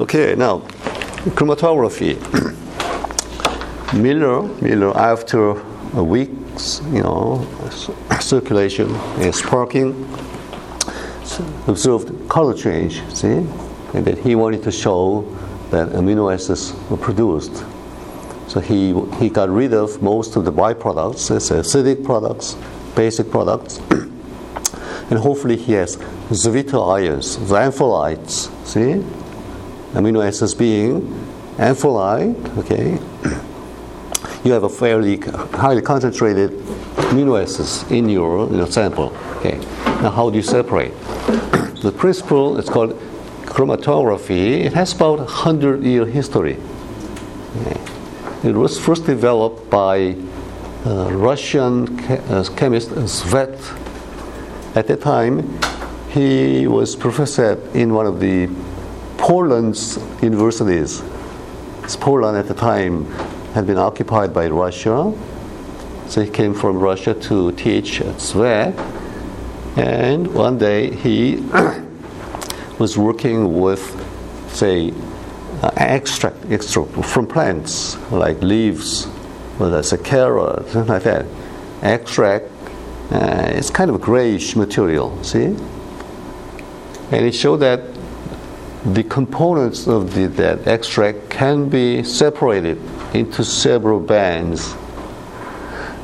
Okay, now chromatography. Miller, Miller, after a week's, you know, circulation and sparking, observed color change. See, and that he wanted to show that amino acids were produced. So he he got rid of most of the byproducts, as acidic products, basic products, and hopefully he has Zwitter ions, the ampholytes. See, amino acids being ampholyte. Okay, you have a fairly highly concentrated amino acids in your, in your sample. Okay, now how do you separate? the principle is called chromatography. It has about 100 year history. Okay. It was first developed by uh, Russian uh, chemist Svet. At that time, he was professor in one of the Poland's universities. Poland at the time had been occupied by Russia, so he came from Russia to teach at Svet. And one day he was working with, say, uh, extract, extract from plants like leaves, whether it's a carrot, something like that. Extract, uh, it's kind of a grayish material, see? And he showed that the components of the, that extract can be separated into several bands.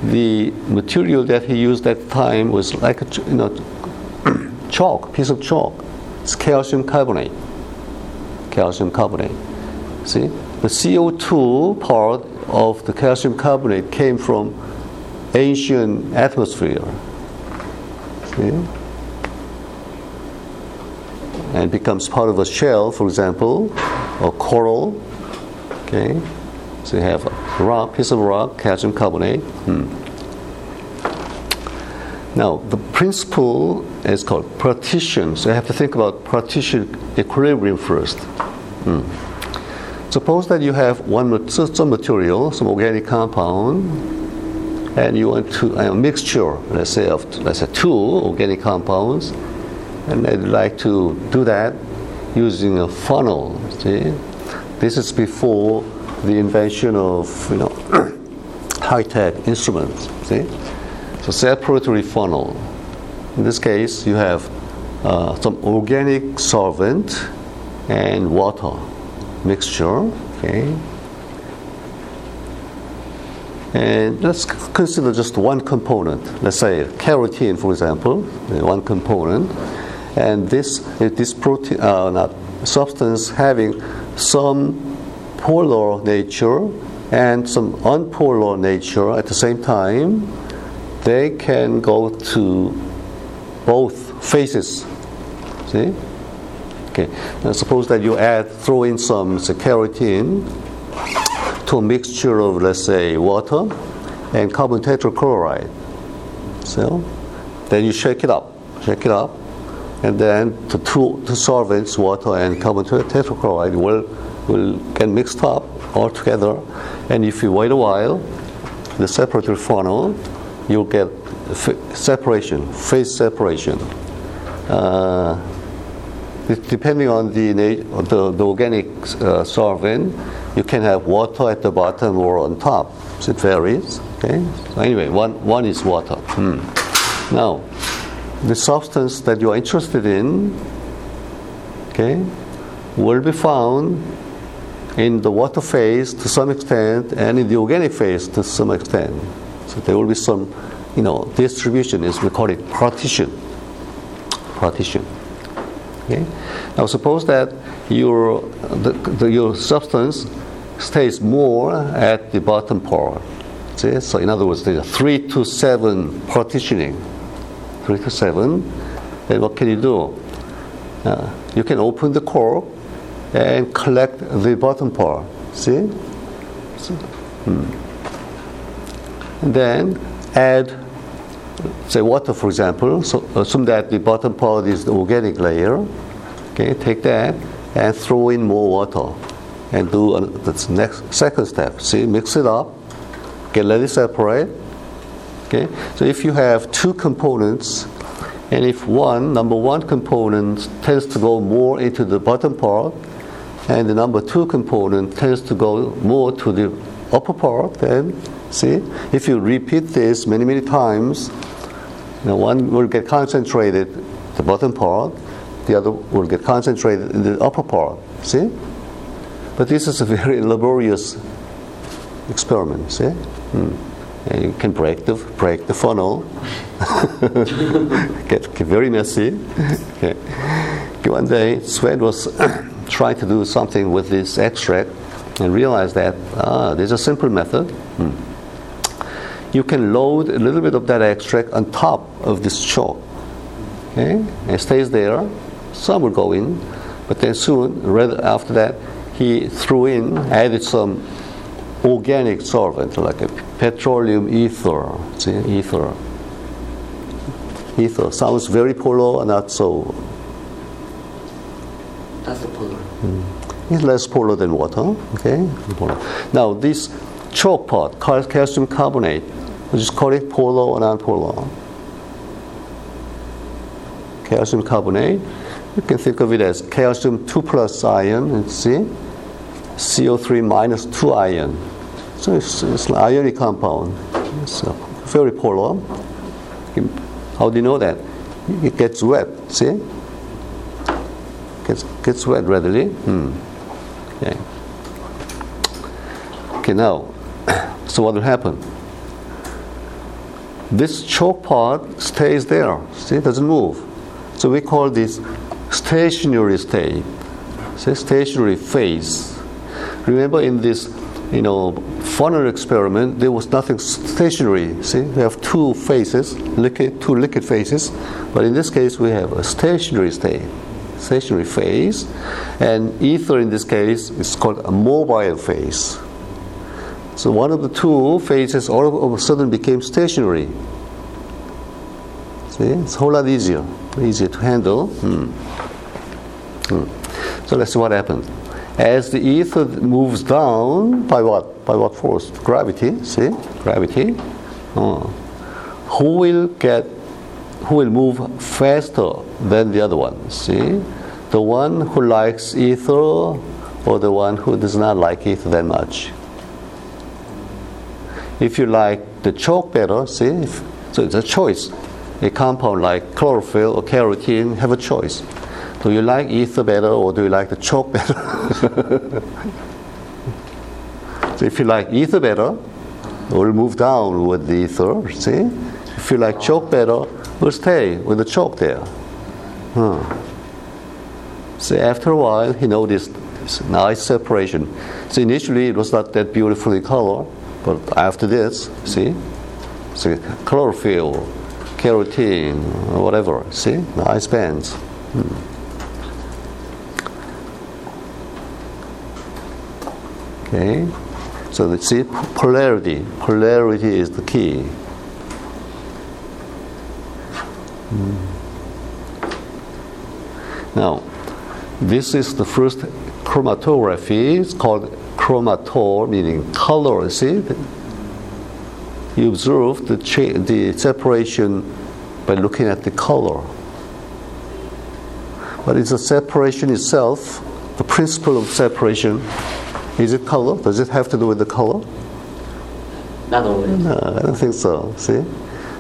The material that he used at the time was like a you know, chalk, piece of chalk. It's calcium carbonate. Calcium carbonate. See? The CO2 part of the calcium carbonate came from ancient atmosphere. See? And becomes part of a shell, for example, or coral. Okay, so you have a rock, piece of rock, calcium carbonate. Hmm. Now, the principle is called partition. So you have to think about partition equilibrium first. Hmm. Suppose that you have one some material, some organic compound, and you want to a mixture, let's say of let's say two organic compounds, and I'd like to do that using a funnel. See, this is before the invention of you know high-tech instruments. See, so separatory funnel. In this case, you have uh, some organic solvent and water mixture. Okay. And let's consider just one component. Let's say carotene, for example, one component and this this protein uh, not substance having some polar nature and some unpolar nature at the same time, they can go to both phases. See? Okay. Now suppose that you add throw in some say, carotene to a mixture of let's say water and carbon tetrachloride. So then you shake it up. Shake it up and then the two, two solvents, water and carbon tetrachloride, will, will get mixed up all together. And if you wait a while, the separatory funnel, you'll get f- separation, phase separation. Uh, depending on the, the, the organic uh, solvent, you can have water at the bottom or on top. So it varies. Okay. So anyway, one one is water. Hmm. Now, the substance that you are interested in, okay, will be found in the water phase to some extent and in the organic phase to some extent. So there will be some, you know, distribution is we call it partition. Partition. Okay. Now suppose that your the, the, your substance stays more at the bottom part. See? So in other words, there's a three to seven partitioning 3 to 7, then what can you do? Uh, you can open the core and collect the bottom part. See? Hmm. And then add, say, water, for example. So assume that the bottom part is the organic layer. Okay, take that and throw in more water and do the next second step. See, mix it up, get let it separate, Okay, so if you have two components, and if one number one component tends to go more into the bottom part, and the number two component tends to go more to the upper part. then see, if you repeat this many, many times, you know, one will get concentrated the bottom part, the other will get concentrated in the upper part. See? But this is a very laborious experiment. See? Hmm. And you can break the break the funnel, get, get very messy. okay. One day, Sven was trying to do something with this extract and realized that ah, there's a simple method. Hmm. You can load a little bit of that extract on top of this chalk. Okay, it stays there. Some will go in, but then soon, right after that, he threw in, added some organic solvent like a petroleum ether. See, ether. Ether sounds very polar, and not so That's the polar. Hmm. It's less polar than water. Okay. Polar. Now this chalk part, calcium carbonate, we just call it polar or non-polar. Calcium carbonate. You can think of it as calcium 2 plus ion, and see, CO3 minus 2 ion. So it's, it's an ionic compound. It's very polar. How do you know that? It gets wet, see? Gets, gets wet readily. Hmm. Okay. Okay, now, so what will happen? This chalk part stays there, see, it doesn't move. So we call this stationary state, see, stationary phase. Remember in this, you know, funnel experiment, there was nothing stationary. See, we have two phases, liquid, two liquid phases, but in this case we have a stationary state stationary phase, and ether in this case is called a mobile phase. So one of the two phases all of a sudden became stationary. See, it's a whole lot easier, easier to handle. Hmm. Hmm. So let's see what happened. As the ether moves down, by what? By what force? Gravity. See, gravity. Oh. Who will get who will move faster than the other one. See? The one who likes ether or the one who does not like ether that much. If you like the chalk better, see? If, so it's a choice. A compound like chlorophyll or carotene have a choice. Do you like ether better or do you like the chalk better? so if you like ether better, we'll move down with the ether, see? If you like chalk better, we'll stay with the chalk there. So after a while, he noticed this nice separation. So initially, it was not that beautifully colored, but after this, see, see, chlorophyll, carotene, whatever. See, nice bands. Hmm. Okay, so let's see polarity. Polarity is the key. Hmm. Now, this is the first chromatography. It's called chromator, meaning color. See, you observe the, cha- the separation by looking at the color. But it's the separation itself, the principle of separation. Is it color? Does it have to do with the color? Not always. No, I don't think so. See?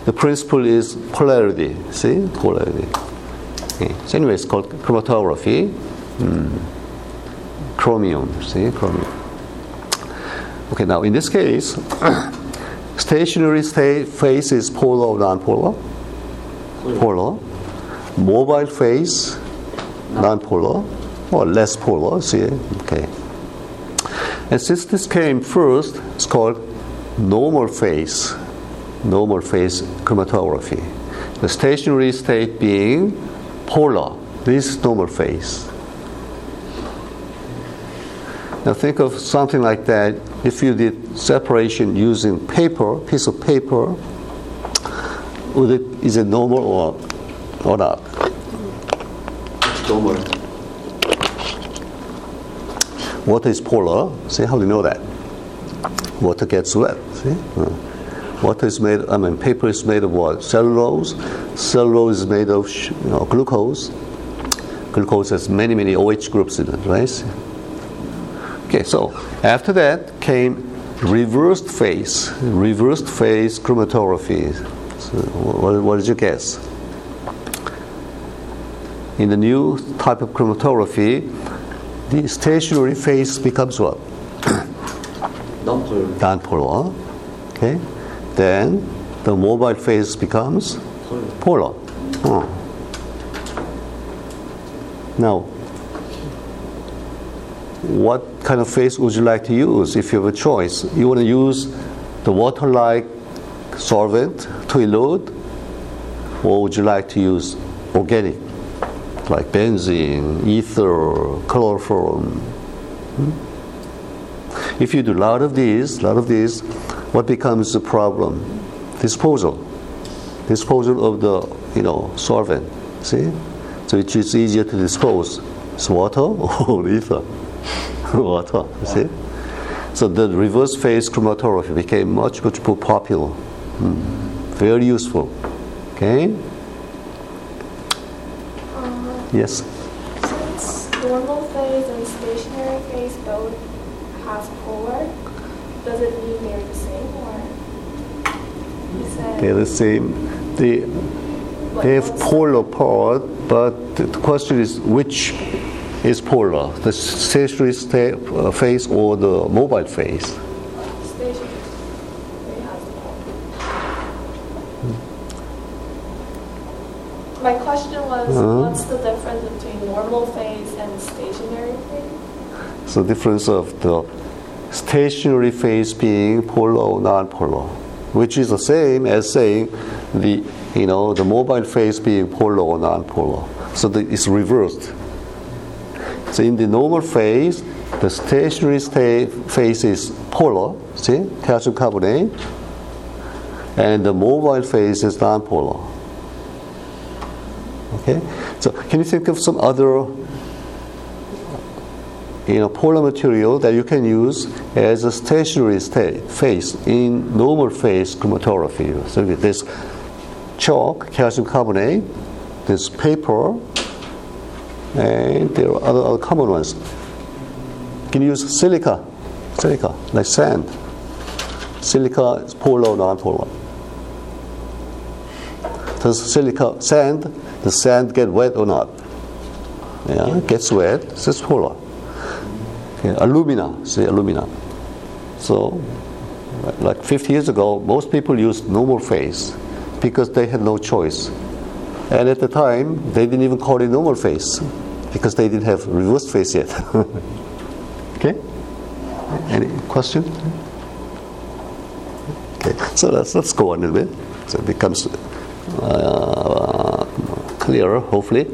The principle is polarity. See? Polarity. Okay. So anyway, it's called chromatography. Hmm. Chromium. See? Chromium. Okay, now in this case, stationary state phase is polar or non-polar? Polar. Mobile phase, non-polar, or less polar. See? Okay. And since this came first, it's called normal phase normal phase chromatography. The stationary state being polar. This is normal phase. Now think of something like that. If you did separation using paper, piece of paper, would it, is it normal or, or not? Normal. Water is polar. See how do you know that? Water gets wet. See. Uh. Water is made, I mean, paper is made of what? Cellulose. Cellulose is made of you know, glucose. Glucose has many, many OH groups in it, right? Okay, so after that came reversed phase, reversed phase chromatography. So what, what did you guess? In the new type of chromatography, the stationary phase becomes what? Non-polar. nonpolar. Okay, then the mobile phase becomes Polar. polar. Oh. Now, what kind of phase would you like to use if you have a choice? You want to use the water-like solvent to elute, or would you like to use organic, like benzene, ether, chloroform? If you do a lot of these, a lot of these, what becomes the problem? Disposal. Disposal of the you know solvent. See, so it is easier to dispose. It's water or ether. water. See. So the reverse phase chromatography became much much more popular. Hmm. Very useful. Okay. Yes. since normal phase and stationary phase both have polar, does it mean they're the same or? They're the same. They they have polar part, but the question is which is polar, the stationary sta- uh, phase or the mobile phase? Stationary. They have polar. My question was, what's the difference between normal phase and stationary phase? So difference of the stationary phase being polar or non-polar, which is the same as saying the you know the mobile phase being polar or non-polar. So the, it's reversed. So in the normal phase, the stationary sta- phase is polar, see, calcium carbonate, and the mobile phase is non-polar. Okay, so can you think of some other you know, polar material that you can use as a stationary state phase in normal phase chromatography. So this chalk, calcium carbonate, this paper, and there are other, other common ones. Can you can use silica, silica, like sand. Silica is polar or non-polar. Does silica sand, the sand get wet or not? Yeah, it gets wet, it's polar. Okay, alumina, say alumina. So, like 50 years ago, most people used normal phase because they had no choice. And at the time, they didn't even call it normal phase because they didn't have reverse phase yet. okay? Any question? Okay, so let's, let's go on a little bit. So it becomes uh, clearer, hopefully.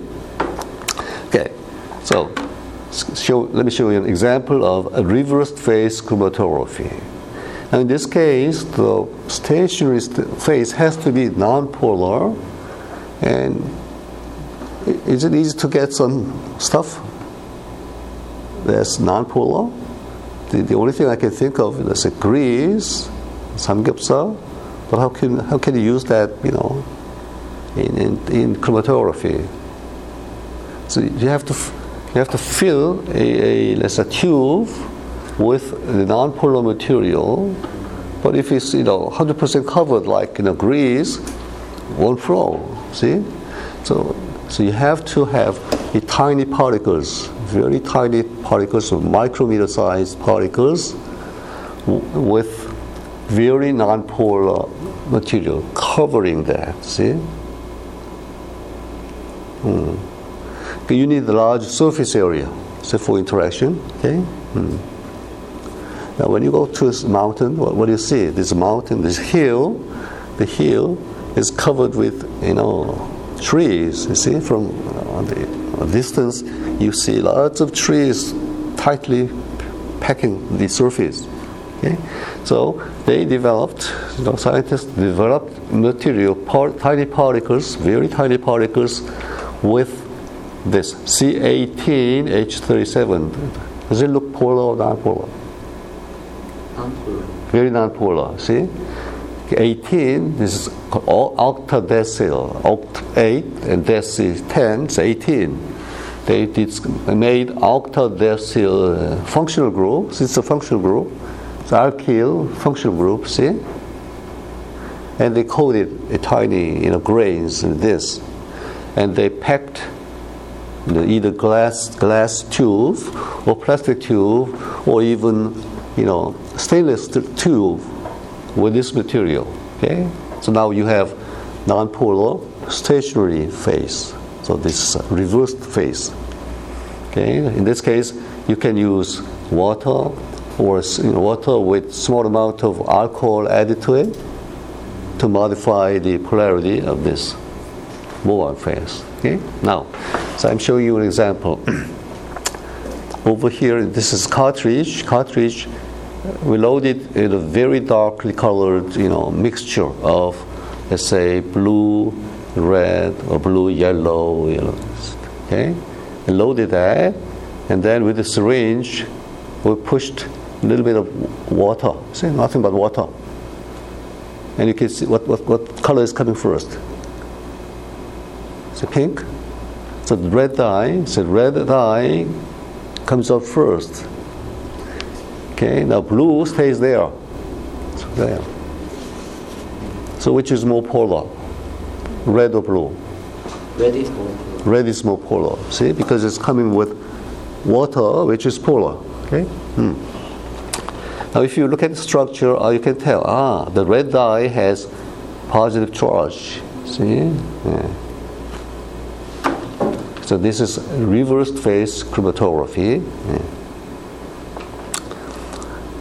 Okay, so show, let me show you an example of a reversed phase chromatography. Now in this case, the stationary st- phase has to be non-polar, and is it easy to get some stuff that's non-polar? The, the only thing I can think of is a grease, samgyeopsal, but how can how can you use that, you know, in, in, in chromatography? So you have to you have to fill a, a let's say tube with the non-polar material, but if it's you know 100% covered like you know grease, won't flow. See, so so you have to have the tiny particles, very tiny particles micrometer sized particles with very non-polar material covering that. See. Okay, you need a large surface area so for interaction. Okay. Hmm. Now, when you go to this mountain, what, what do you see? This mountain, this hill, the hill is covered with you know trees. You see from uh, the distance, you see lots of trees tightly packing the surface. Okay? So they developed, you know, scientists developed material, par- tiny particles, very tiny particles, with this C18H37. Does it look polar or non-polar? Non-polar. Very non-polar. See, 18 this is called octadecyl. Oct 8 and deci 10, so 18. they did, made octadecyl uh, functional group. It's a functional group. It's alkyl functional group. See, and they coated a tiny you know grains in this, and they packed know, either glass glass tube or plastic tube or even you know stainless tube with this material. Okay, so now you have nonpolar stationary phase. So this is reversed phase. Okay, in this case, you can use water or you know, water with small amount of alcohol added to it to modify the polarity of this boron phase. Okay, now, so I'm showing you an example. Over here, this is cartridge. Cartridge, we loaded in a very darkly colored, you know, mixture of, let's say, blue, red, or blue, yellow, you know, okay, and loaded that, and then with the syringe, we pushed a little bit of water. See, nothing but water. And you can see what, what, what color is coming first. It's pink. So the red dye, so red dye comes out first. Okay, now blue stays there. So there. So which is more polar? Red or blue? Red is more. Red is more polar. See, because it's coming with water, which is polar. Okay. Hmm. Now, if you look at the structure, uh, you can tell. Ah, the red dye has positive charge. See. Yeah. So this is reversed phase chromatography.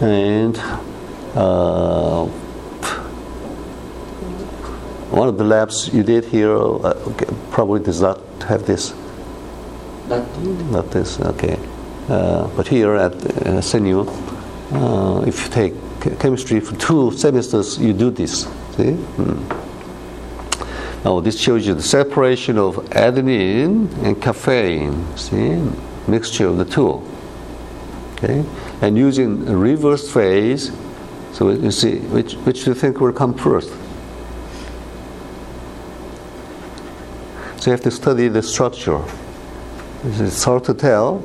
And uh, one of the labs you did here uh, okay, probably does not have this. Not Not this, okay. Uh, but here at uh, SNU, uh, if you take chemistry for two semesters, you do this. See? Hmm. Now this shows you the separation of adenine and caffeine. See, mixture of the two. Okay, and using reverse phase. So you see, which which do you think will come first? So you have to study the structure. It's hard to tell.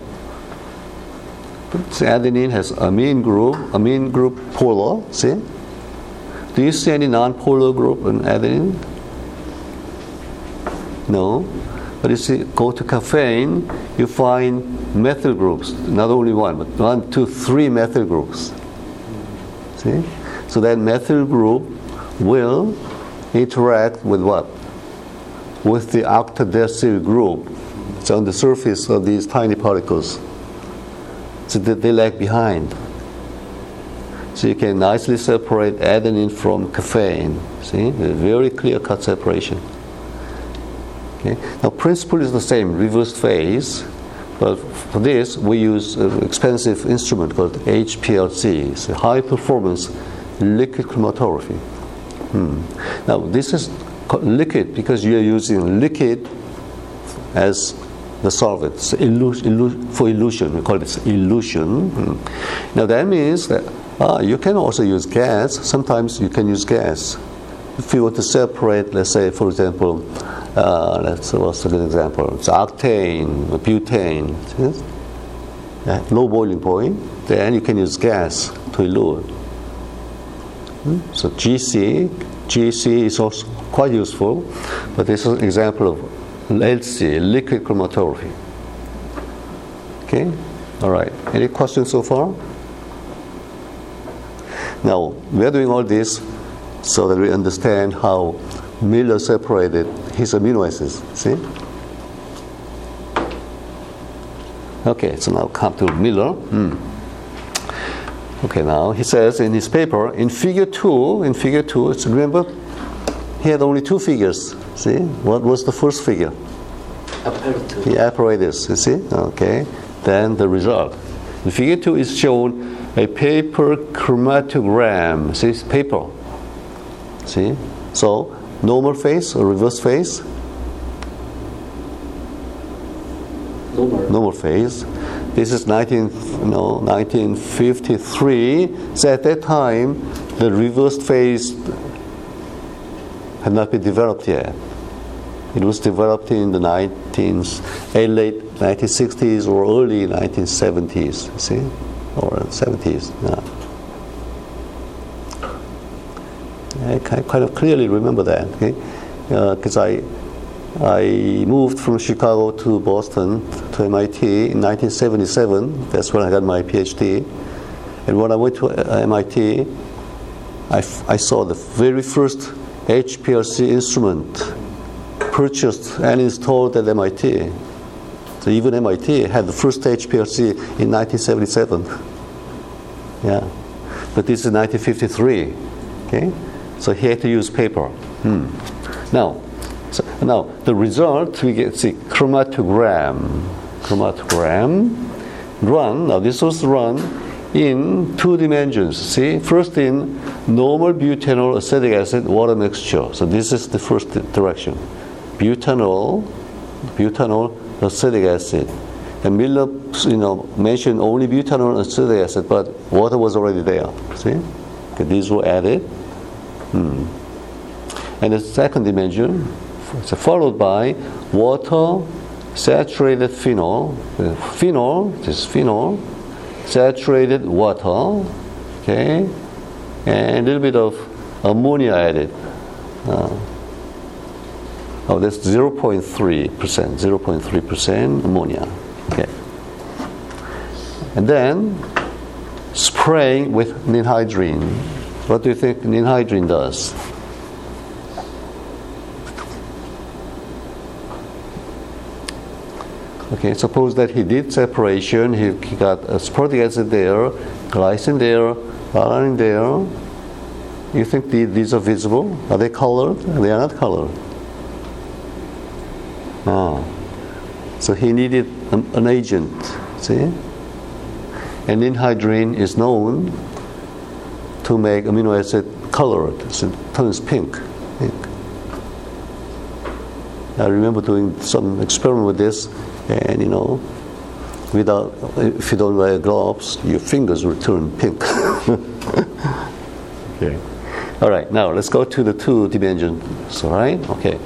So adenine has amine group, amine group polar. See? Do you see any non-polar group in adenine? No. But you see, go to caffeine, you find methyl groups. Not only one, but one, two, three methyl groups. See? So that methyl group will interact with what? With the octadecyl group. It's on the surface of these tiny particles. So that they lag behind. So you can nicely separate adenine from caffeine. See? A very clear cut separation. Okay. Now, principle is the same, reverse phase, but for this we use an expensive instrument called HPLC. It's a high performance liquid chromatography. Hmm. Now, this is liquid because you are using liquid as the solvent It's illu- illu- for elution. We call it elution. Hmm. Now, that means that ah, you can also use gas. Sometimes you can use gas. If you want to separate, let's say, for example, uh, let's what's a good example? It's octane, butane, yes? Low boiling point. Then you can use gas to elute. Hmm? So GC, GC is also quite useful, but this is an example of LC, liquid chromatography. Okay, all right. Any questions so far? Now we are doing all this so that we understand how Miller separated his amino acids. See? Okay, so now come to Miller. Hmm. Okay, now he says in his paper, in figure two, in figure two, it's, remember, he had only two figures. See? What was the first figure? apparatus. The apparatus, you see? Okay. Then the result. In figure two is shown a paper chromatogram. See, paper. See? So, normal phase or reverse phase? Normal. normal phase. This is 19, no, 1953. So at that time, the reversed phase had not been developed yet. It was developed in the 19th, eh, late 1960s or early 1970s, see? Or 70s. Yeah. I kind of clearly remember that, okay? Because uh, I, I moved from Chicago to Boston to MIT in 1977. That's when I got my PhD. And when I went to uh, MIT, I, f- I saw the very first HPLC instrument purchased and installed at MIT. So even MIT had the first HPLC in 1977. Yeah, but this is 1953. Okay, so he had to use paper. Hmm. Now, so now the result we get see chromatogram, chromatogram run. Now this was run in two dimensions. See, first in normal butanol acetic acid water mixture. So this is the first direction. Butanol, butanol acetic acid. And Miller, you know, mentioned only butanol acetic acid, but water was already there. See, okay, these were added. Hmm. And the second dimension, so followed by water saturated phenol. Phenol, this phenol, saturated water, okay, and a little bit of ammonia added. Uh, oh, that's 0.3%, 0.3% ammonia. Okay. And then spraying with ninhydrin. What do you think ninhydrin does? Okay, suppose that he did separation, he, he got aspartic acid there, glycine there, alanine there. You think the, these are visible? Are they colored? They are not colored. Ah. So he needed an, an agent, see? And ninhydrin is known to make amino acid colored, it turns pink. pink. I remember doing some experiment with this, and you know, without if you don't wear gloves, your fingers will turn pink. okay. All right. Now let's go to the two dimensions. All right. Okay.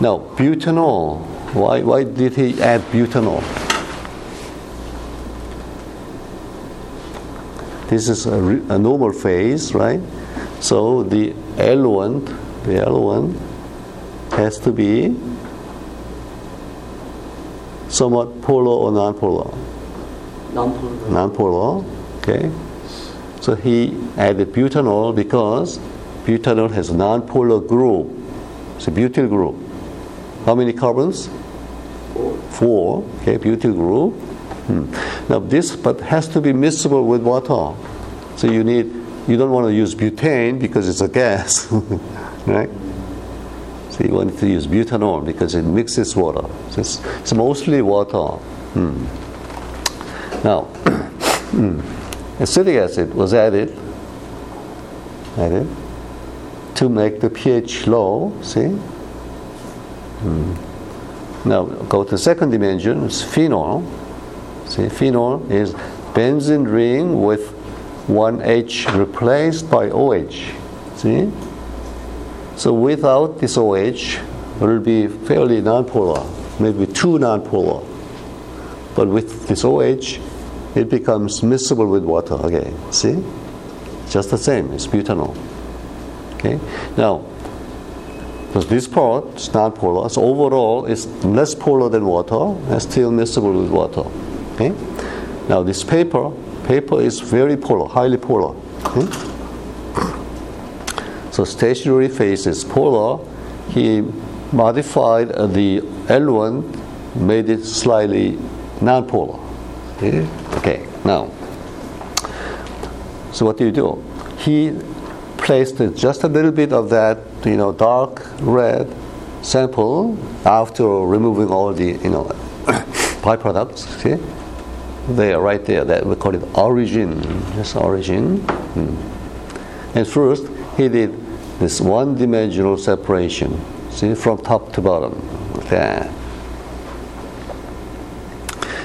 Now butanol. Why why did he add butanol? This is a, re- a normal phase, right? So the eluent, the eluent has to be somewhat polar or non-polar. Non-polar. Non-polar, okay. So he added butanol because butanol has a non-polar group. It's a butyl group. How many carbons? Four. Four. Okay, butyl group. Hmm. Now this, but has to be miscible with water. So you need, you don't want to use butane because it's a gas, right? So you want to use butanol because it mixes water. So it's, it's mostly water. Hmm. Now, acetic acid was added, added to make the pH low. See. Hmm. Now go to the second dimension. It's phenol. See, phenol is benzene ring with one H replaced by OH. See? So without this OH, it will be fairly nonpolar, maybe too nonpolar. But with this OH, it becomes miscible with water again. See? Just the same, it's butanol. Okay? Now, because this part is nonpolar, so overall it's less polar than water and still miscible with water. Okay? Now this paper, paper is very polar, highly polar. Okay? So stationary phase is polar. He modified the eluent, made it slightly non-polar. Okay? okay. Now, so what do you do? He placed just a little bit of that, you know, dark red sample after removing all the, you know, byproducts. See? There, right there. That we call it origin. Just origin. Hmm. And first, he did this one-dimensional separation. See, from top to bottom, that.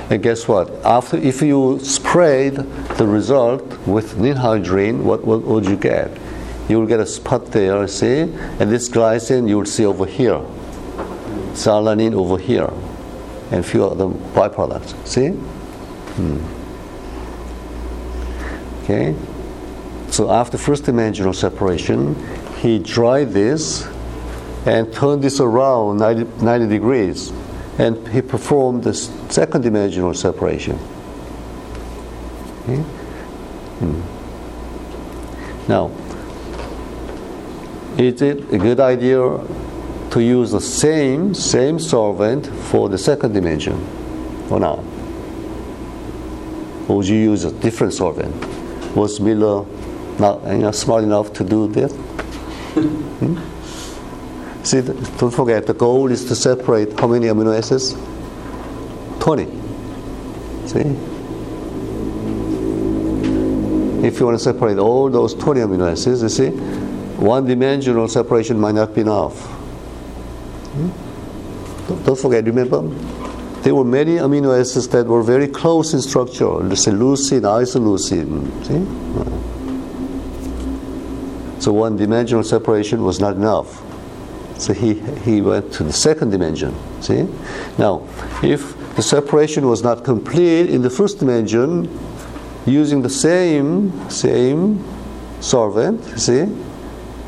And guess what? After, if you sprayed the result with ninhydrin, what, what would you get? You will get a spot there, see? And this glycine you will see over here. Salanine over here. and few other byproducts. See? Hmm. Okay. So after first dimensional separation, he dried this and turned this around 90, 90 degrees, and he performed the second dimensional separation. Okay? Hmm. Now, is it a good idea to use the same same solvent for the second dimension or not? Or would you use a different solvent? Was Miller not you know, smart enough to do this? hmm? See, don't forget the goal is to separate how many amino acids? 20. See? If you want to separate all those 20 amino acids, you see, one dimensional separation might not be enough. Hmm? Don't forget, remember, there were many amino acids that were very close in structure, leucine, isoleucine. See? So one dimensional separation was not enough. So he, he went to the second dimension. See? Now, if the separation was not complete in the first dimension, using the same same solvent, see,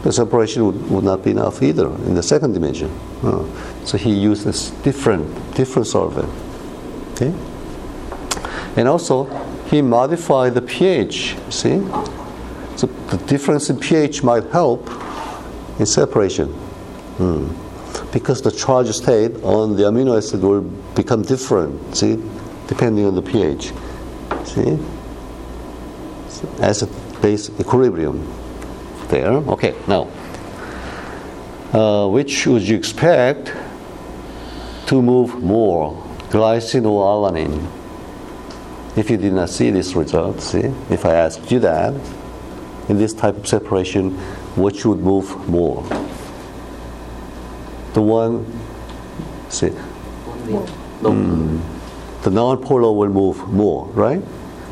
the separation would, would not be enough either in the second dimension. Uh, so he uses different different solvent. Okay, and also he modified the pH. See, so the difference in pH might help in separation. Hmm. Because the charge state on the amino acid will become different, see, depending on the pH. See? as a base equilibrium there. Okay, now, uh, which would you expect to move more, glycine or alanine? If you did not see this result, see, if I asked you that, in this type of separation, which would move more? The one, see, mm, the non-polar will move more, right?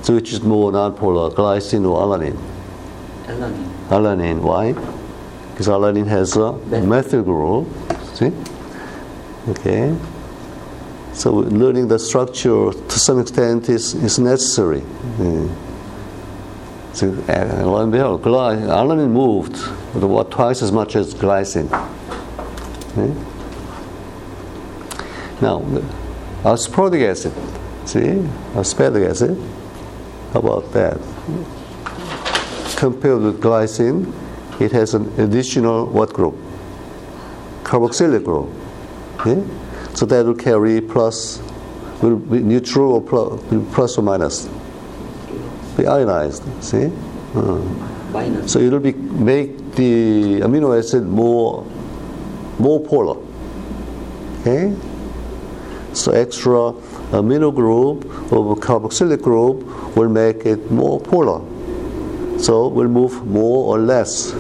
So which is more non-polar, glycine or alanine? Alanine. Why? Because alanine has a methyl group. See? Okay. So learning the structure to some extent is, is necessary. Yeah. So uh, lo and behold, alanine moved what twice as much as glycine. Okay. Now, aspartic acid. See, aspartic acid how about that? Compared with glycine, it has an additional what group? Carboxylic group. Okay? So that will carry plus, will be neutral or plus, plus or minus? Be ionized. See? So it will be make the amino acid more more polar. Okay? So extra amino group or carboxylic group will make it more polar. So we'll move more or less.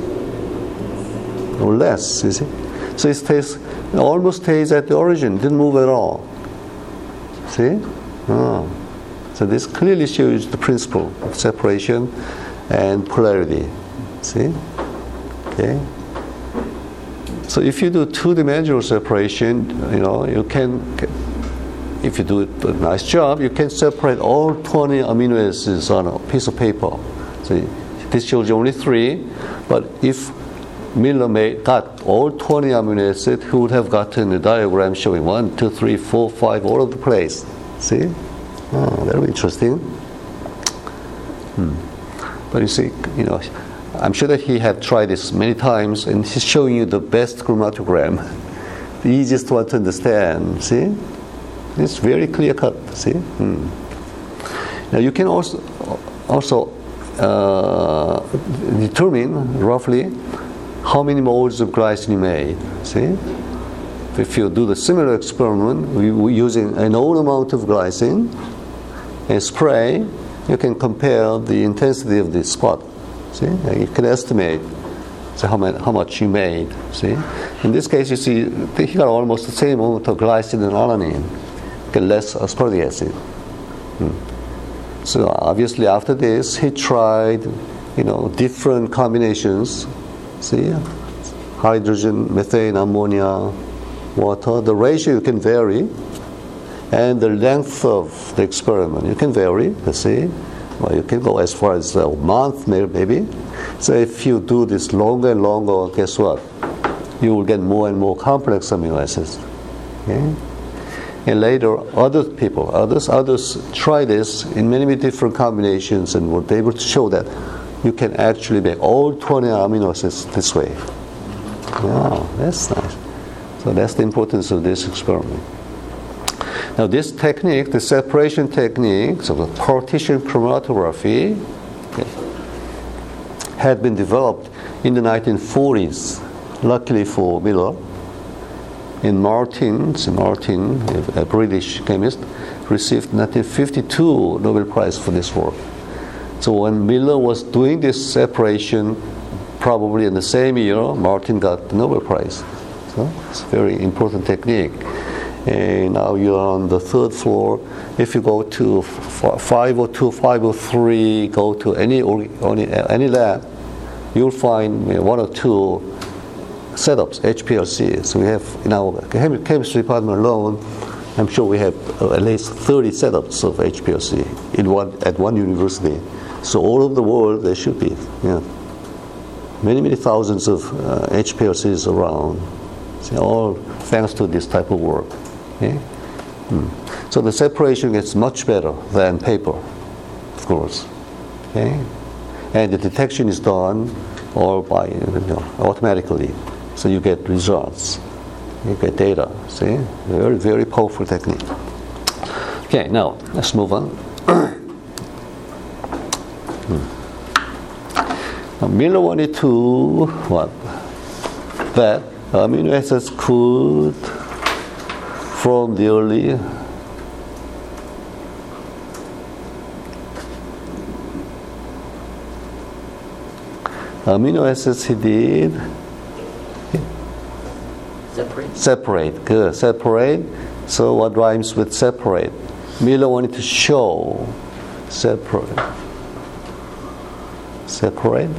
Or less, you see. So it stays almost stays at the origin, didn't move at all. See? Oh. So this clearly shows the principle of separation and polarity. See? Okay. So if you do two-dimensional separation, you know, you can if you do a nice job, you can separate all 20 amino acids on a piece of paper. So this shows only three, but if Miller made, got all 20 amino acids, he would have gotten a diagram showing one, two, three, four, five, all over the place. See? Oh, very interesting. Hmm. But you see, you know, I'm sure that he had tried this many times, and he's showing you the best chromatogram, the easiest one to understand. See? It's very clear cut. See. Hmm. Now you can also also uh, determine roughly how many moles of glycine you made. See. If you do the similar experiment we, using an old amount of glycine and spray, you can compare the intensity of the spot. See, you can estimate how, much you made. See, in this case, you see he got almost the same amount of glycine and alanine less aspartic acid. Hmm. So obviously after this, he tried, you know, different combinations. See, hydrogen, methane, ammonia, water. The ratio you can vary. and the length of the experiment. You can vary, you see. Well, you can go as far as a month, maybe. So if you do this longer and longer, guess what? You will get more and more complex amino acids. Okay? And later, other people, others, others try this in many, many different combinations and were able to show that you can actually make all 20 amino acids this way. Wow, that's nice. So that's the importance of this experiment. Now, this technique, the separation technique, so the partition chromatography, okay, had been developed in the 1940s, luckily for Miller. In Martin, Martin, a British chemist, received 1952 Nobel Prize for this work. So when Miller was doing this separation, probably in the same year, Martin got the Nobel Prize. So it's a very important technique. And now you're on the third floor. If you go to 502, 503, go to any, any lab, you'll find one or two setups, HPLC. So we have in our chemistry department alone, I'm sure we have uh, at least 30 setups of HPLC in one, at one university. So all over the world there should be, yeah, many many thousands of uh, HPLCs around. All thanks to this type of work. Okay? Hmm. So the separation gets much better than paper, of course. Okay? And the detection is done all by you know, automatically. So you get results. You get data. See? Very, very powerful technique. Okay, now let's move on. Now, Miller wanted to what? That amino acids could from the early amino acids he did separate good separate? So what rhymes with separate? Miller wanted to show separate. Separate?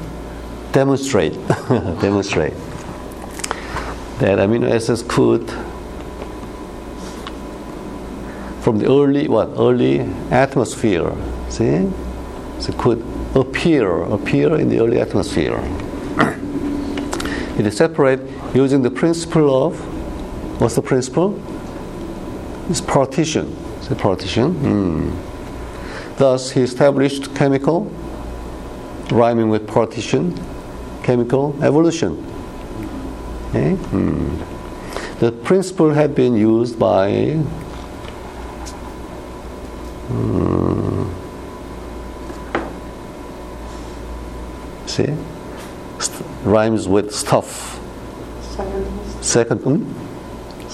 Demonstrate. Demonstrate. That amino acids could from the early what early atmosphere. See, so could appear appear in the early atmosphere. it is separate using the principle of what's the principle? It's partition. It's a partition. Hmm. Thus, he established chemical, rhyming with partition, chemical evolution. Okay? Hmm. The principle had been used by Hmm. See? St- rhymes with stuff. Scientist. Second hmm?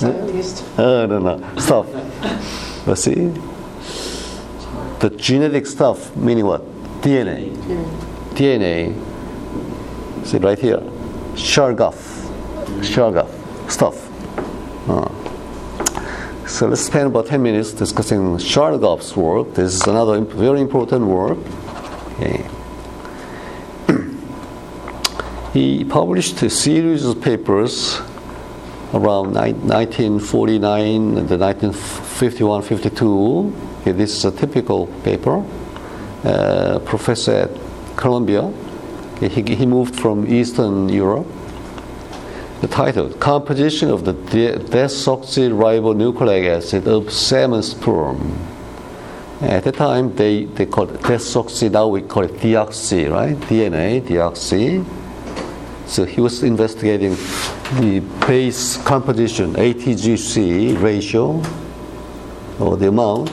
Oh, no, no. Stuff. but see? The genetic stuff, meaning what? DNA. DNA. See right here. Chargaff. Chargaff. Stuff. Uh. So let's spend about 10 minutes discussing Chargaff's work. This is another imp- very important work. Okay. he published a series of papers around ni- 1949 and the 1951 52. Okay, this is a typical paper. Uh, professor at Columbia. He, he moved from Eastern Europe the title Composition of the desoxyribonucleic acid of salmon sperm. At the time, they, they called it desoxy, now we call it deoxy, right? DNA, deoxy. So he was investigating the base composition, ATGC ratio, or the amount.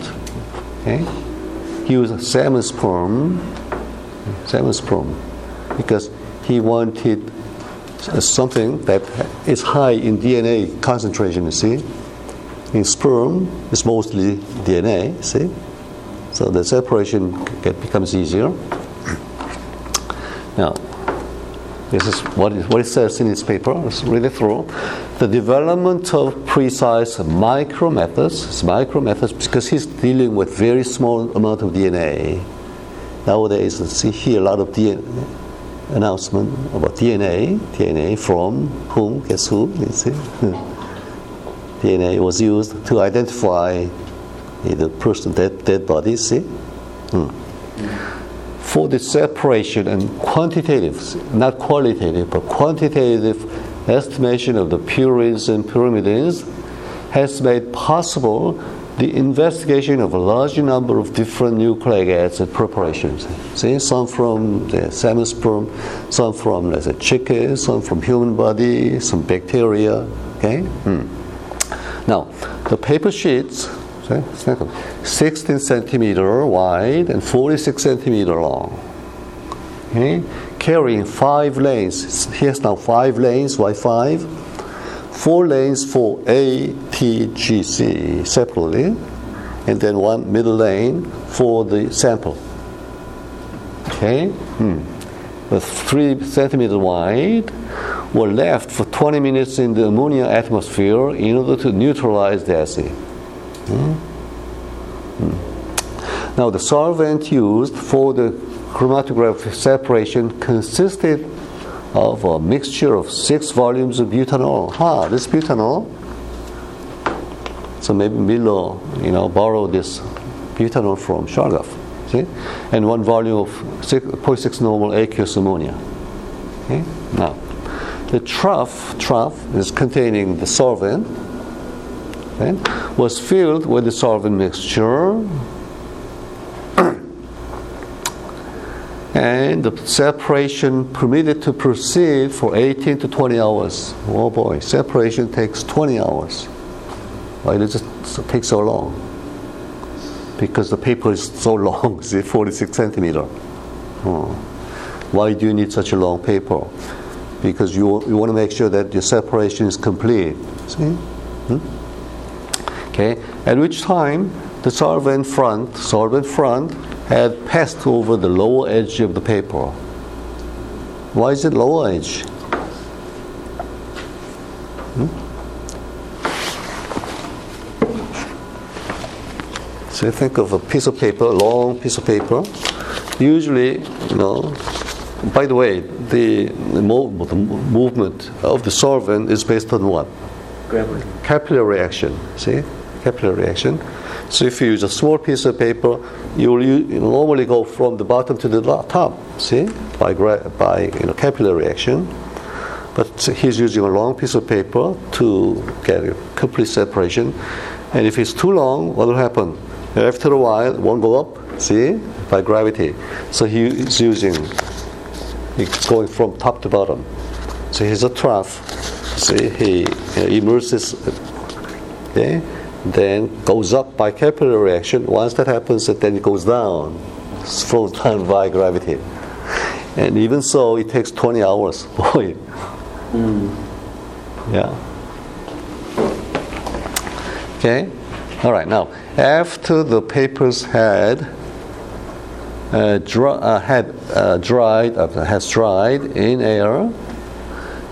Okay? He used salmon sperm, salmon sperm, because he wanted something that is high in DNA concentration, you see. In sperm, it's mostly DNA, see. So the separation becomes easier. Now, this is what it, what it says in this paper. Let's read it through. The development of precise micro methods, micro methods, because he's dealing with very small amount of DNA. Nowadays, see here a lot of DNA announcement about DNA, DNA from whom, guess who, you see. DNA was used to identify the person dead, dead body, see? Hmm. For the separation and quantitative, not qualitative, but quantitative estimation of the purines and pyrimidines has made possible the investigation of a large number of different nucleic acid preparations. See, some from the salmon sperm, some from let's say chicken, some from human body, some bacteria. Okay. Hmm. Now, the paper sheets, 16 centimeter wide and 46 centimeter long. Okay, carrying five lanes. Here's now five lanes. Why five? four lanes for ATGC separately, and then one middle lane for the sample. Okay, hmm. with three centimeter wide, were left for 20 minutes in the ammonia atmosphere in order to neutralize the acid. Hmm? Hmm. Now, the solvent used for the chromatograph separation consisted of a mixture of six volumes of butanol. Ha, this butanol. So maybe Milo, you know, borrowed this butanol from Chargaff, see? And one volume of 0.6 normal aqueous ammonia. Okay? Now, the trough, trough is containing the solvent, okay? was filled with the solvent mixture and the separation permitted to proceed for 18 to 20 hours. Oh boy, separation takes 20 hours. Why does it take so long? Because the paper is so long, see, 46 centimeter. Oh. Why do you need such a long paper? Because you, you want to make sure that your separation is complete. See? Hmm? Okay, at which time the solvent front, solvent front had passed over the lower edge of the paper. Why is it lower edge? Hmm? So you think of a piece of paper, a long piece of paper. Usually, you know, by the way, the, the, mo- the movement of the solvent is based on what? Gravity. Capillary reaction. See? Capillary reaction. So if you use a small piece of paper, you will normally go from the bottom to the top, see, by, by you know, capillary reaction. But he's using a long piece of paper to get a complete separation. And if it's too long, what will happen? After a while, it won't go up, see, by gravity. So he is using, it's going from top to bottom. So here's a trough. See, he immerses, okay? Then goes up by capillary reaction. Once that happens, then it goes down, slows down by gravity. And even so, it takes 20 hours. Boy. Mm. Yeah. Okay. All right. Now, after the papers had uh, dry, uh, had uh, dried, uh, has dried in air,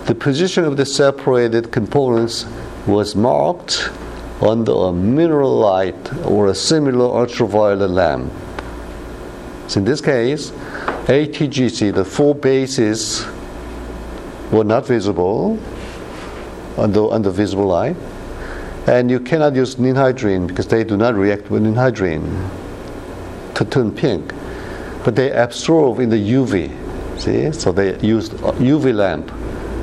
the position of the separated components was marked under a mineral light or a similar ultraviolet lamp. So in this case, ATGC, the four bases were not visible under, under visible light. And you cannot use ninhydrin because they do not react with ninhydrin to turn pink. But they absorb in the UV. See? So they used UV lamp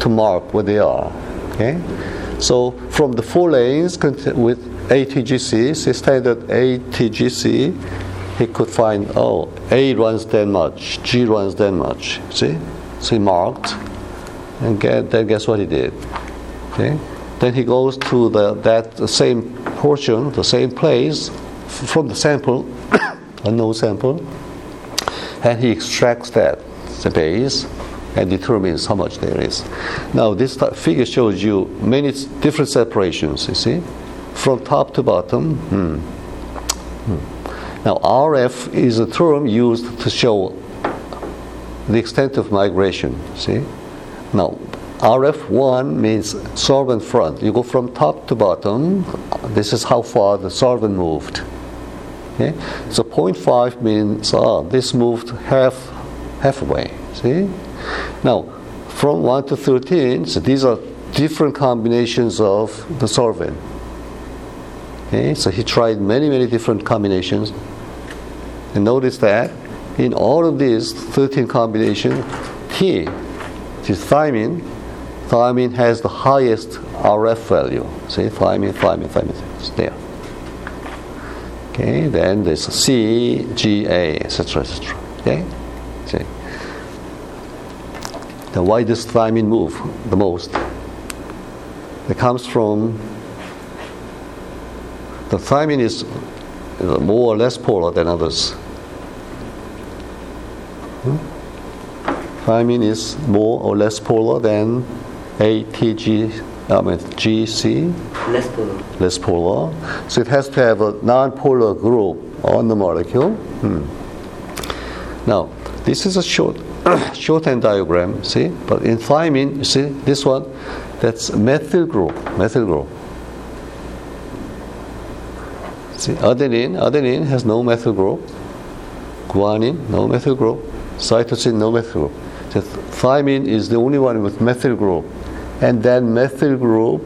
to mark where they are. Okay? So from the four lanes with ATGC, standard ATGC, he could find, oh, A runs that much, G runs that much. See? So he marked, and get, then guess what he did? Okay? Then he goes to the, that same portion, the same place, from the sample, a no sample, and he extracts that, the base, and determines how much there is. Now, this figure shows you many different separations, you see, from top to bottom. Hmm. Hmm. Now, RF is a term used to show the extent of migration, see? Now, RF1 means solvent front. You go from top to bottom. This is how far the solvent moved. Okay? So 0.5 means oh, this moved half halfway. See? Now, from 1 to 13, so these are different combinations of the solvent. Okay, so he tried many, many different combinations. And notice that in all of these 13 combinations, T, which is thymine, thymine has the highest RF value. See, thymine, thymine, thymine, it's there. Okay, then there's C, G, A, etc., etc. Okay, see. Why does thymine move the most? It comes from the thymine is more or less polar than others. Hmm? Thymine is more or less polar than ATG, I mean GC, Less polar. less polar. So it has to have a non-polar group on the molecule. Hmm. Now, this is a short shorthand diagram, see? But in thymine, you see this one, that's methyl group, methyl group. See, adenine, adenine has no methyl group. Guanine, no methyl group. Cytosine, no methyl group. So thymine is the only one with methyl group. And then methyl group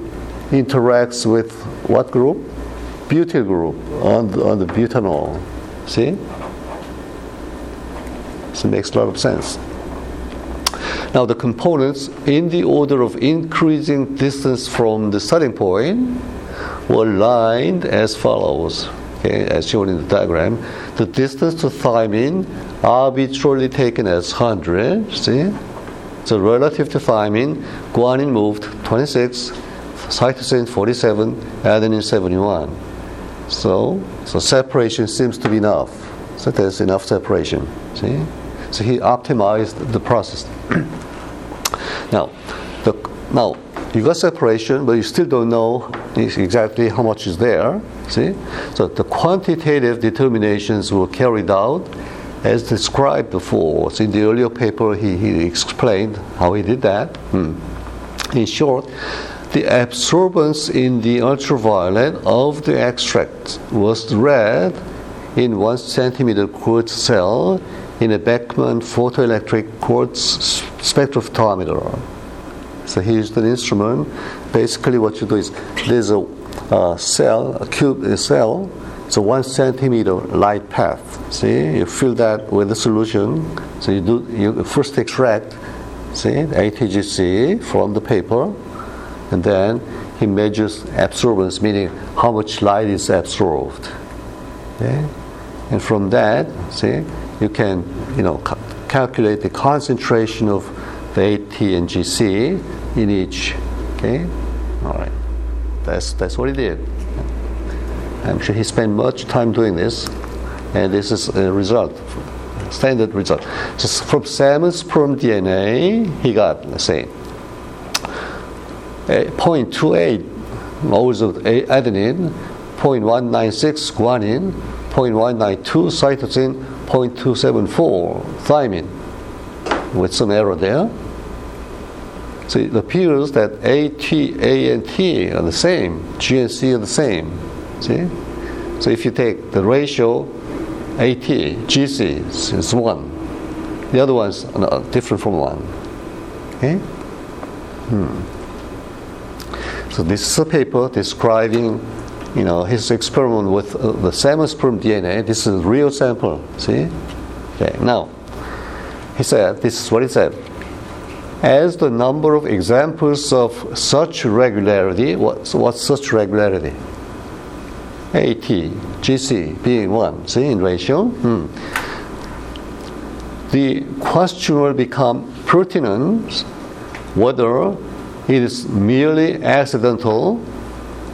interacts with what group? Butyl group on the, on the butanol. See? So it makes a lot of sense. Now the components in the order of increasing distance from the starting point were lined as follows, okay, as shown in the diagram. The distance to thymine arbitrarily taken as 100, see? So relative to thymine, guanine moved 26, cytosine 47, adenine 71. So, so separation seems to be enough. So there's enough separation, see? So he optimized the process. now, the, now you got separation, but you still don't know exactly how much is there. See, so the quantitative determinations were carried out as described before. So in the earlier paper, he, he explained how he did that. Hmm. In short, the absorbance in the ultraviolet of the extract was read in one centimeter quartz cell in a Beckman photoelectric quartz spectrophotometer. So here's the instrument. Basically, what you do is there's a cell, a cube a cell. It's a one centimeter light path. See, you fill that with the solution. So you do you first extract, see, ATGC from the paper, and then he measures absorbance, meaning how much light is absorbed. Okay? And from that, see, you can you know ca- calculate the concentration of the AT and GC in each. Okay, all right. That's that's what he did. I'm sure he spent much time doing this, and this is a result, standard result. Just from salmon sperm DNA, he got let's say 0.28 moles of adenine, 0.196 guanine, 0.192 cytosine, 0.274 thymine, with some error there. So it appears that A, T, A, and T are the same. G and C are the same. See? So if you take the ratio AT, GC is, is 1. The other one's different from 1. Okay? Hmm. So this is a paper describing you know, his experiment with uh, the salmon sperm DNA. This is a real sample. See? Okay. Now, he said, this is what he said. As the number of examples of such regularity, what, what's such regularity? AT, GC being 1, see, in ratio. Hmm. The question will become pertinent whether it is merely accidental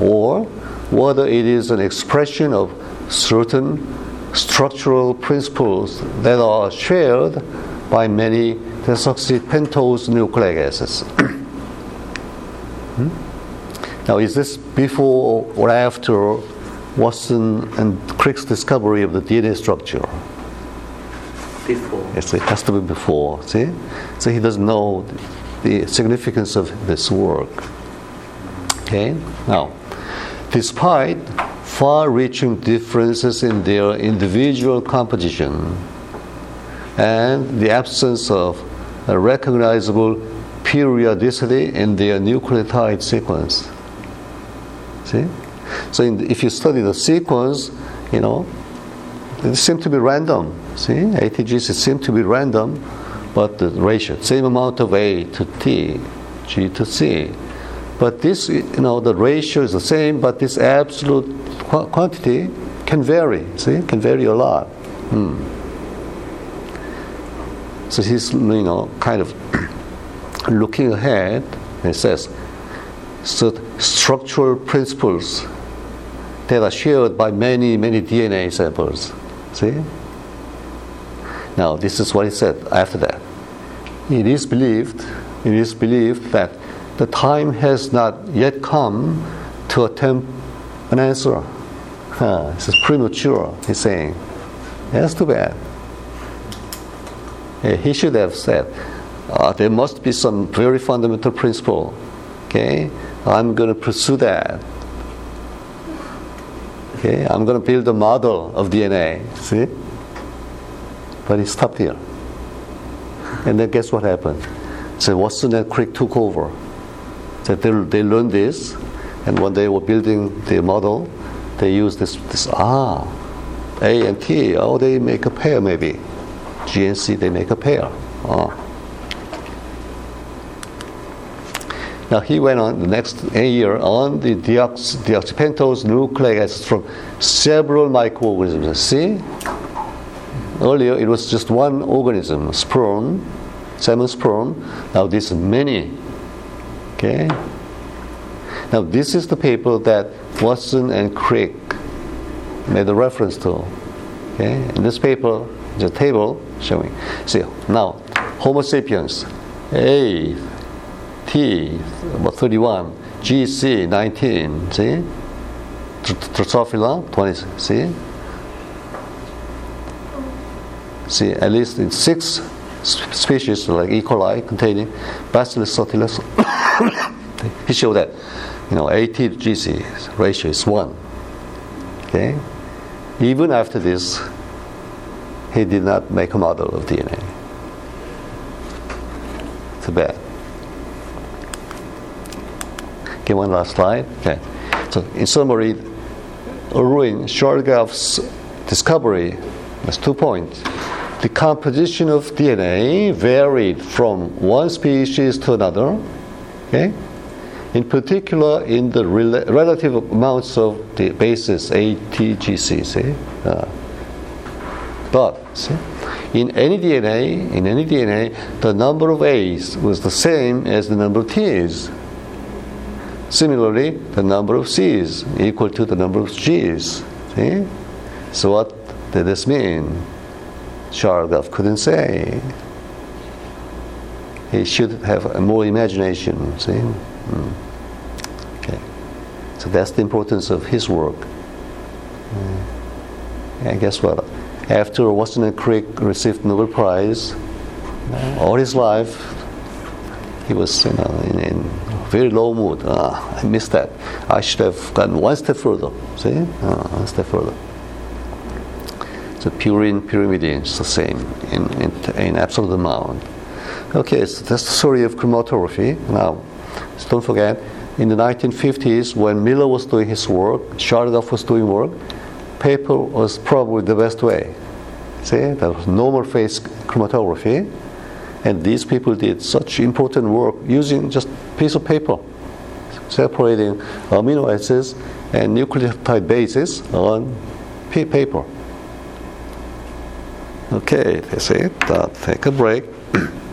or whether it is an expression of certain structural principles that are shared by many desoxypentose nucleic acids. hmm? Now, is this before or after Watson and Crick's discovery of the DNA structure? Before. Yes, it has to be before. See, so he doesn't know the significance of this work. Okay, now, despite far-reaching differences in their individual composition and the absence of a recognizable periodicity in their nucleotide sequence. See? So in, if you study the sequence, you know, it seems to be random. See, ATGs seem to be random, but the ratio, same amount of A to T, G to C. But this, you know, the ratio is the same, but this absolute qu- quantity can vary. See, can vary a lot. Hmm. So he's, you know, kind of looking ahead. And says, so structural principles that are shared by many, many DNA samples. See? Now, this is what he said after that. It is believed, it is believed that the time has not yet come to attempt an answer. Huh, this is premature, he's saying. That's too bad. Yeah, he should have said, uh, there must be some very fundamental principle. Okay? I'm going to pursue that. Okay? I'm going to build a model of DNA. See? But he stopped here. And then guess what happened? So Watson and Crick took over. So they, they learned this, and when they were building the model, they used this, this ah, A and T, oh, they make a pair maybe. G and C, they make a pair. Oh. Now he went on the next year on the deox, deoxypentose nucleic acids from several microorganisms. See? Earlier it was just one organism, sperm, salmon sperm. Now this many. Okay? Now this is the paper that Watson and Crick made a reference to. Okay? In this paper, the table showing. See, now Homo sapiens, A, T, about 31, GC, 19, see? Drosophila, 20, see? See, at least in six species like E. coli containing Bacillus subtilis, he showed that, you know, AT to GC ratio is 1. Okay? Even after this, he did not make a model of DNA. Too bad. Okay, one last slide. Okay. So, in summary, Erwin Chargaff's discovery has two points. The composition of DNA varied from one species to another. Okay? In particular, in the rel- relative amounts of the bases A, T, G, C. See? Uh, but see, in any DNA, in any DNA, the number of A's was the same as the number of T's. Similarly, the number of C's equal to the number of G's. See? So what did this mean? Chargaff couldn't say. He should have more imagination. See? Mm. Okay. So that's the importance of his work. Mm. And guess what? After Watson and Crick received Nobel Prize, all his life he was you know, in, in very low mood. Ah, I missed that. I should have gone one step further. See? Ah, one step further. So purine, pyrimidine is the same in, in, in absolute amount. Okay, so that's the story of chromatography. Now, don't forget, in the 1950s, when Miller was doing his work, Chargaff was doing work, paper was probably the best way. See, that was normal phase chromatography and these people did such important work using just piece of paper, separating amino acids and nucleotide bases on paper. Okay, that's it. Uh, take a break.